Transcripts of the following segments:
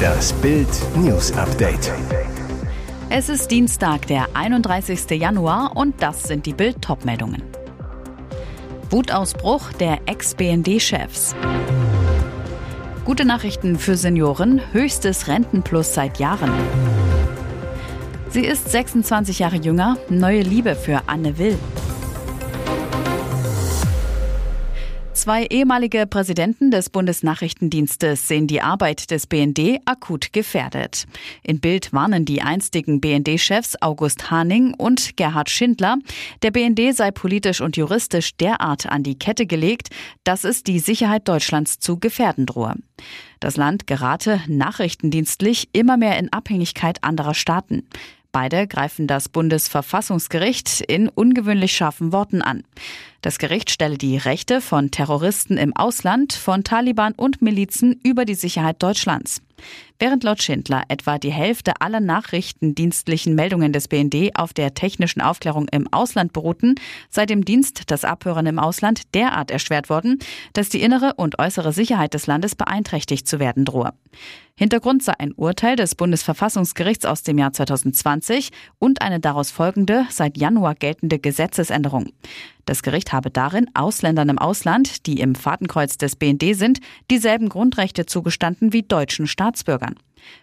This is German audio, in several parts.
Das Bild News Update. Es ist Dienstag, der 31. Januar und das sind die Bild meldungen Wutausbruch der Ex-BND-Chefs. Gute Nachrichten für Senioren, höchstes Rentenplus seit Jahren. Sie ist 26 Jahre jünger, neue Liebe für Anne Will. Zwei ehemalige Präsidenten des Bundesnachrichtendienstes sehen die Arbeit des BND akut gefährdet. In Bild warnen die einstigen BND-Chefs August Haning und Gerhard Schindler, der BND sei politisch und juristisch derart an die Kette gelegt, dass es die Sicherheit Deutschlands zu gefährden drohe. Das Land gerate nachrichtendienstlich immer mehr in Abhängigkeit anderer Staaten. Beide greifen das Bundesverfassungsgericht in ungewöhnlich scharfen Worten an. Das Gericht stelle die Rechte von Terroristen im Ausland, von Taliban und Milizen über die Sicherheit Deutschlands. Während laut Schindler etwa die Hälfte aller nachrichtendienstlichen Meldungen des BND auf der technischen Aufklärung im Ausland beruhten, sei dem Dienst das Abhören im Ausland derart erschwert worden, dass die innere und äußere Sicherheit des Landes beeinträchtigt zu werden drohe. Hintergrund sei ein Urteil des Bundesverfassungsgerichts aus dem Jahr 2020 und eine daraus folgende, seit Januar geltende Gesetzesänderung. Das Gericht habe darin Ausländern im Ausland, die im Fadenkreuz des BND sind, dieselben Grundrechte zugestanden wie deutschen Staatsbürgern.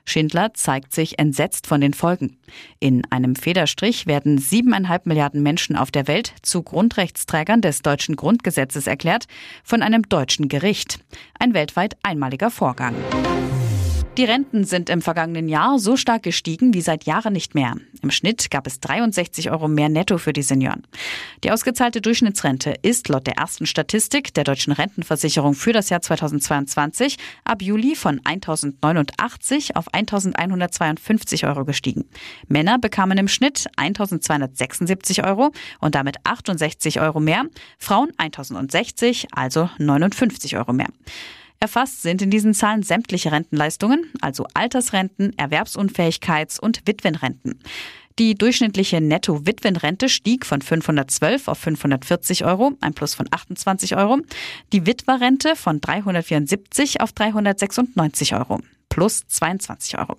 Schindler zeigt sich entsetzt von den Folgen. In einem Federstrich werden siebeneinhalb Milliarden Menschen auf der Welt zu Grundrechtsträgern des deutschen Grundgesetzes erklärt von einem deutschen Gericht. Ein weltweit einmaliger Vorgang. Die Renten sind im vergangenen Jahr so stark gestiegen wie seit Jahren nicht mehr. Im Schnitt gab es 63 Euro mehr netto für die Senioren. Die ausgezahlte Durchschnittsrente ist laut der ersten Statistik der deutschen Rentenversicherung für das Jahr 2022 ab Juli von 1089 auf 1152 Euro gestiegen. Männer bekamen im Schnitt 1276 Euro und damit 68 Euro mehr, Frauen 1060, also 59 Euro mehr. Erfasst sind in diesen Zahlen sämtliche Rentenleistungen, also Altersrenten, Erwerbsunfähigkeits- und Witwenrenten. Die durchschnittliche Netto-Witwenrente stieg von 512 auf 540 Euro, ein Plus von 28 Euro. Die Witwerrente von 374 auf 396 Euro, plus 22 Euro.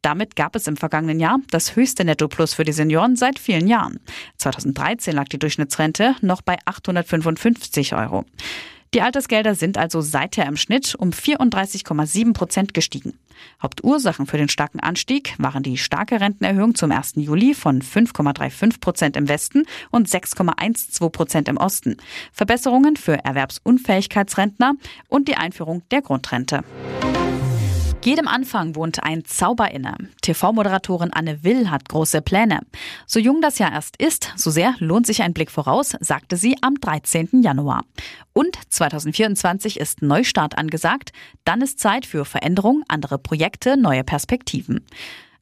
Damit gab es im vergangenen Jahr das höchste Netto-Plus für die Senioren seit vielen Jahren. 2013 lag die Durchschnittsrente noch bei 855 Euro. Die Altersgelder sind also seither im Schnitt um 34,7 Prozent gestiegen. Hauptursachen für den starken Anstieg waren die starke Rentenerhöhung zum 1. Juli von 5,35 Prozent im Westen und 6,12 Prozent im Osten, Verbesserungen für Erwerbsunfähigkeitsrentner und die Einführung der Grundrente. Jedem Anfang wohnt ein Zauber inne. TV-Moderatorin Anne Will hat große Pläne. So jung das Jahr erst ist, so sehr lohnt sich ein Blick voraus, sagte sie am 13. Januar. Und 2024 ist Neustart angesagt. Dann ist Zeit für Veränderung, andere Projekte, neue Perspektiven.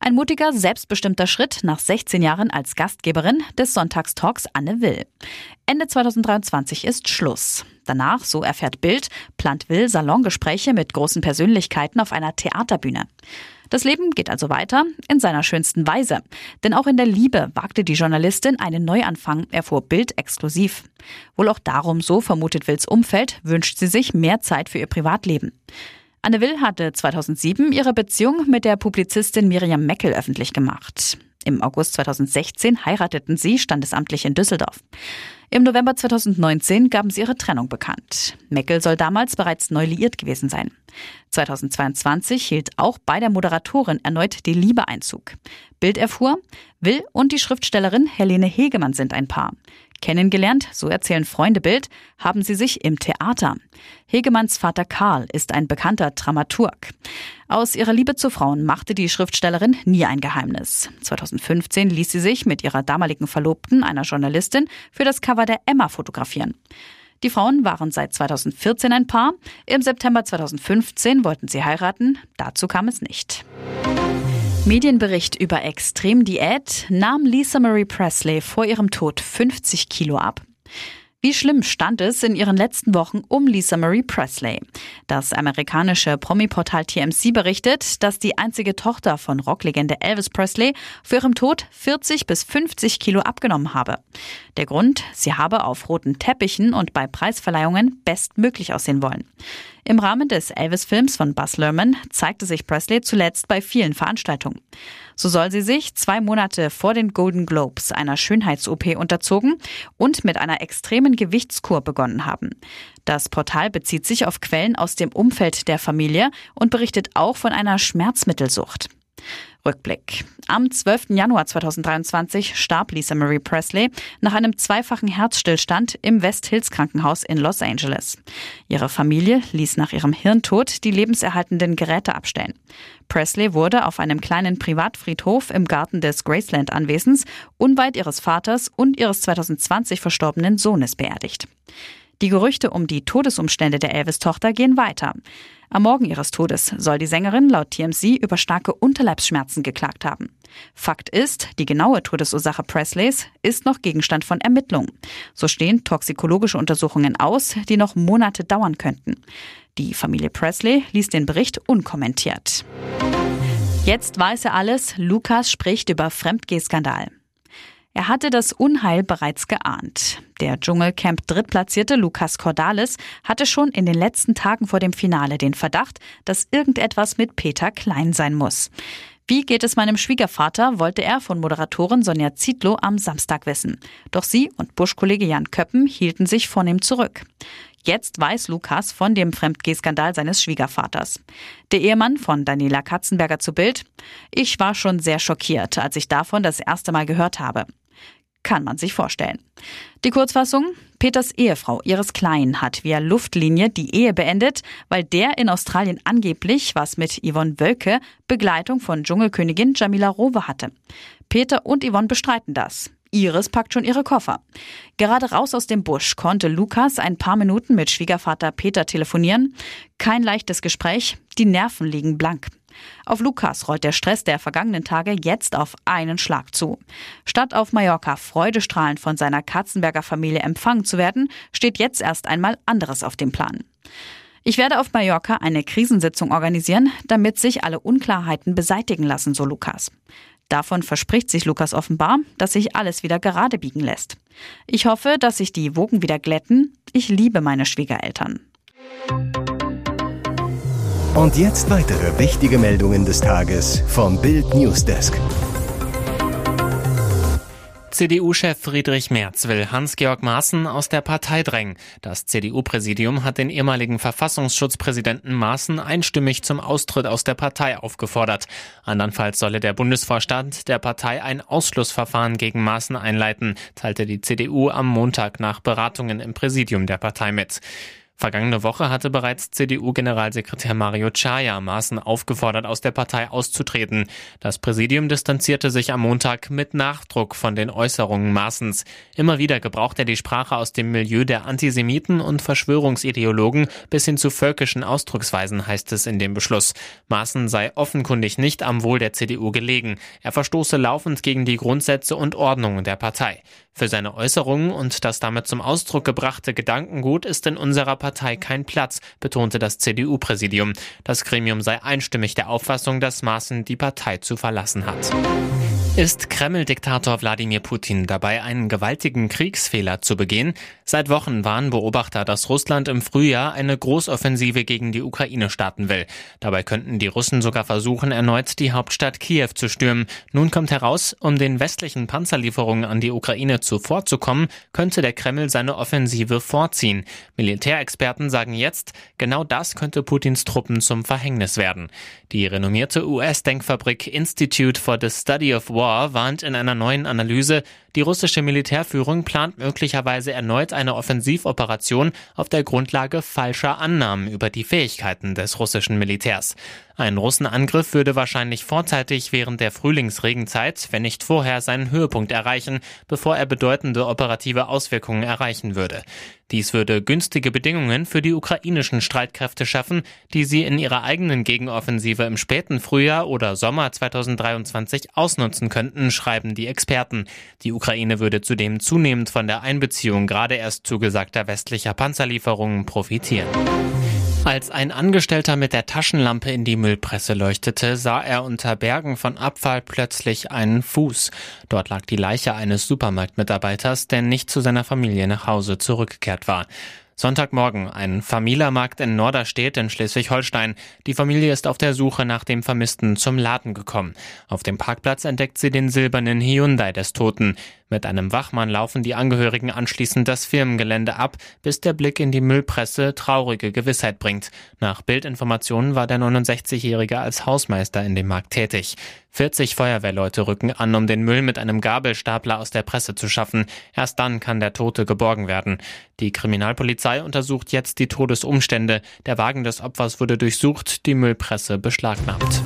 Ein mutiger, selbstbestimmter Schritt nach 16 Jahren als Gastgeberin des Sonntagstalks Anne Will. Ende 2023 ist Schluss. Danach, so erfährt Bild, plant Will Salongespräche mit großen Persönlichkeiten auf einer Theaterbühne. Das Leben geht also weiter in seiner schönsten Weise. Denn auch in der Liebe wagte die Journalistin einen Neuanfang, erfuhr Bild exklusiv. Wohl auch darum, so vermutet Wills Umfeld, wünscht sie sich mehr Zeit für ihr Privatleben. Anne Will hatte 2007 ihre Beziehung mit der Publizistin Miriam Meckel öffentlich gemacht. Im August 2016 heirateten sie standesamtlich in Düsseldorf. Im November 2019 gaben sie ihre Trennung bekannt. Meckel soll damals bereits neu liiert gewesen sein. 2022 hielt auch bei der Moderatorin erneut die Liebe Einzug. Bild erfuhr, Will und die Schriftstellerin Helene Hegemann sind ein Paar. Kennengelernt, so erzählen Freunde Bild, haben sie sich im Theater. Hegemanns Vater Karl ist ein bekannter Dramaturg. Aus ihrer Liebe zu Frauen machte die Schriftstellerin nie ein Geheimnis. 2015 ließ sie sich mit ihrer damaligen Verlobten, einer Journalistin, für das Cover der Emma fotografieren. Die Frauen waren seit 2014 ein Paar. Im September 2015 wollten sie heiraten. Dazu kam es nicht. Medienbericht über Extremdiät nahm Lisa Marie Presley vor ihrem Tod 50 Kilo ab. Wie schlimm stand es in ihren letzten Wochen um Lisa Marie Presley? Das amerikanische Promi-Portal TMC berichtet, dass die einzige Tochter von Rocklegende Elvis Presley für ihrem Tod 40 bis 50 Kilo abgenommen habe. Der Grund, sie habe auf roten Teppichen und bei Preisverleihungen bestmöglich aussehen wollen. Im Rahmen des Elvis-Films von Buzz Lerman zeigte sich Presley zuletzt bei vielen Veranstaltungen. So soll sie sich zwei Monate vor den Golden Globes einer Schönheits-OP unterzogen und mit einer extremen Gewichtskur begonnen haben. Das Portal bezieht sich auf Quellen aus dem Umfeld der Familie und berichtet auch von einer Schmerzmittelsucht. Rückblick. Am 12. Januar 2023 starb Lisa Marie Presley nach einem zweifachen Herzstillstand im West Hills Krankenhaus in Los Angeles. Ihre Familie ließ nach ihrem Hirntod die lebenserhaltenden Geräte abstellen. Presley wurde auf einem kleinen Privatfriedhof im Garten des Graceland Anwesens unweit ihres Vaters und ihres 2020 verstorbenen Sohnes beerdigt. Die Gerüchte um die Todesumstände der Elvis-Tochter gehen weiter. Am Morgen ihres Todes soll die Sängerin laut TMZ über starke Unterleibsschmerzen geklagt haben. Fakt ist, die genaue Todesursache Presleys ist noch Gegenstand von Ermittlungen. So stehen toxikologische Untersuchungen aus, die noch Monate dauern könnten. Die Familie Presley ließ den Bericht unkommentiert. Jetzt weiß er alles, Lukas spricht über Fremdgehskandal. Er hatte das Unheil bereits geahnt. Der Dschungelcamp Drittplatzierte Lukas Cordalis hatte schon in den letzten Tagen vor dem Finale den Verdacht, dass irgendetwas mit Peter Klein sein muss. Wie geht es meinem Schwiegervater, wollte er von Moderatorin Sonja Zietlow am Samstag wissen. Doch sie und Buschkollege Jan Köppen hielten sich vornehm zurück. Jetzt weiß Lukas von dem Fremdgehskandal seines Schwiegervaters. Der Ehemann von Daniela Katzenberger zu Bild. Ich war schon sehr schockiert, als ich davon das erste Mal gehört habe kann man sich vorstellen. Die Kurzfassung? Peters Ehefrau Iris Klein hat via Luftlinie die Ehe beendet, weil der in Australien angeblich was mit Yvonne Wölke, Begleitung von Dschungelkönigin Jamila Rowe hatte. Peter und Yvonne bestreiten das. Iris packt schon ihre Koffer. Gerade raus aus dem Busch konnte Lukas ein paar Minuten mit Schwiegervater Peter telefonieren. Kein leichtes Gespräch, die Nerven liegen blank. Auf Lukas rollt der Stress der vergangenen Tage jetzt auf einen Schlag zu. Statt auf Mallorca freudestrahlend von seiner Katzenberger Familie empfangen zu werden, steht jetzt erst einmal anderes auf dem Plan. Ich werde auf Mallorca eine Krisensitzung organisieren, damit sich alle Unklarheiten beseitigen lassen, so Lukas. Davon verspricht sich Lukas offenbar, dass sich alles wieder gerade biegen lässt. Ich hoffe, dass sich die Wogen wieder glätten. Ich liebe meine Schwiegereltern. Und jetzt weitere wichtige Meldungen des Tages vom Bild Newsdesk. CDU-Chef Friedrich Merz will Hans-Georg Maaßen aus der Partei drängen. Das CDU-Präsidium hat den ehemaligen Verfassungsschutzpräsidenten Maaßen einstimmig zum Austritt aus der Partei aufgefordert. Andernfalls solle der Bundesvorstand der Partei ein Ausschlussverfahren gegen Maaßen einleiten, teilte die CDU am Montag nach Beratungen im Präsidium der Partei mit. Vergangene Woche hatte bereits CDU-Generalsekretär Mario Chaya Maaßen aufgefordert, aus der Partei auszutreten. Das Präsidium distanzierte sich am Montag mit Nachdruck von den Äußerungen Maaßens. Immer wieder gebraucht er die Sprache aus dem Milieu der Antisemiten und Verschwörungsideologen bis hin zu völkischen Ausdrucksweisen, heißt es in dem Beschluss. Maaßen sei offenkundig nicht am Wohl der CDU gelegen. Er verstoße laufend gegen die Grundsätze und Ordnungen der Partei. Für seine Äußerungen und das damit zum Ausdruck gebrachte Gedankengut ist in unserer Partei kein Platz, betonte das CDU-Präsidium. Das Gremium sei einstimmig der Auffassung, dass Maaßen die Partei zu verlassen hat. Ist Kreml-Diktator Wladimir Putin dabei, einen gewaltigen Kriegsfehler zu begehen? Seit Wochen warnen Beobachter, dass Russland im Frühjahr eine Großoffensive gegen die Ukraine starten will. Dabei könnten die Russen sogar versuchen, erneut die Hauptstadt Kiew zu stürmen. Nun kommt heraus, um den westlichen Panzerlieferungen an die Ukraine zuvorzukommen, könnte der Kreml seine Offensive vorziehen. Militärexperten sagen jetzt, genau das könnte Putins Truppen zum Verhängnis werden. Die renommierte US-Denkfabrik Institute for the Study of War warnt in einer neuen Analyse, die russische Militärführung plant möglicherweise erneut eine Offensivoperation auf der Grundlage falscher Annahmen über die Fähigkeiten des russischen Militärs. Ein Russenangriff würde wahrscheinlich vorzeitig während der Frühlingsregenzeit, wenn nicht vorher, seinen Höhepunkt erreichen, bevor er bedeutende operative Auswirkungen erreichen würde. Dies würde günstige Bedingungen für die ukrainischen Streitkräfte schaffen, die sie in ihrer eigenen Gegenoffensive im späten Frühjahr oder Sommer 2023 ausnutzen könnten, schreiben die Experten. Die Ukraine würde zudem zunehmend von der Einbeziehung gerade erst zugesagter westlicher Panzerlieferungen profitieren. Als ein Angestellter mit der Taschenlampe in die Müllpresse leuchtete, sah er unter Bergen von Abfall plötzlich einen Fuß. Dort lag die Leiche eines Supermarktmitarbeiters, der nicht zu seiner Familie nach Hause zurückgekehrt war. Sonntagmorgen, ein Familiermarkt in Norderstedt in Schleswig-Holstein. Die Familie ist auf der Suche nach dem Vermissten zum Laden gekommen. Auf dem Parkplatz entdeckt sie den silbernen Hyundai des Toten. Mit einem Wachmann laufen die Angehörigen anschließend das Firmengelände ab, bis der Blick in die Müllpresse traurige Gewissheit bringt. Nach Bildinformationen war der 69-Jährige als Hausmeister in dem Markt tätig. 40 Feuerwehrleute rücken an, um den Müll mit einem Gabelstapler aus der Presse zu schaffen. Erst dann kann der Tote geborgen werden. Die Kriminalpolizei untersucht jetzt die Todesumstände. Der Wagen des Opfers wurde durchsucht, die Müllpresse beschlagnahmt.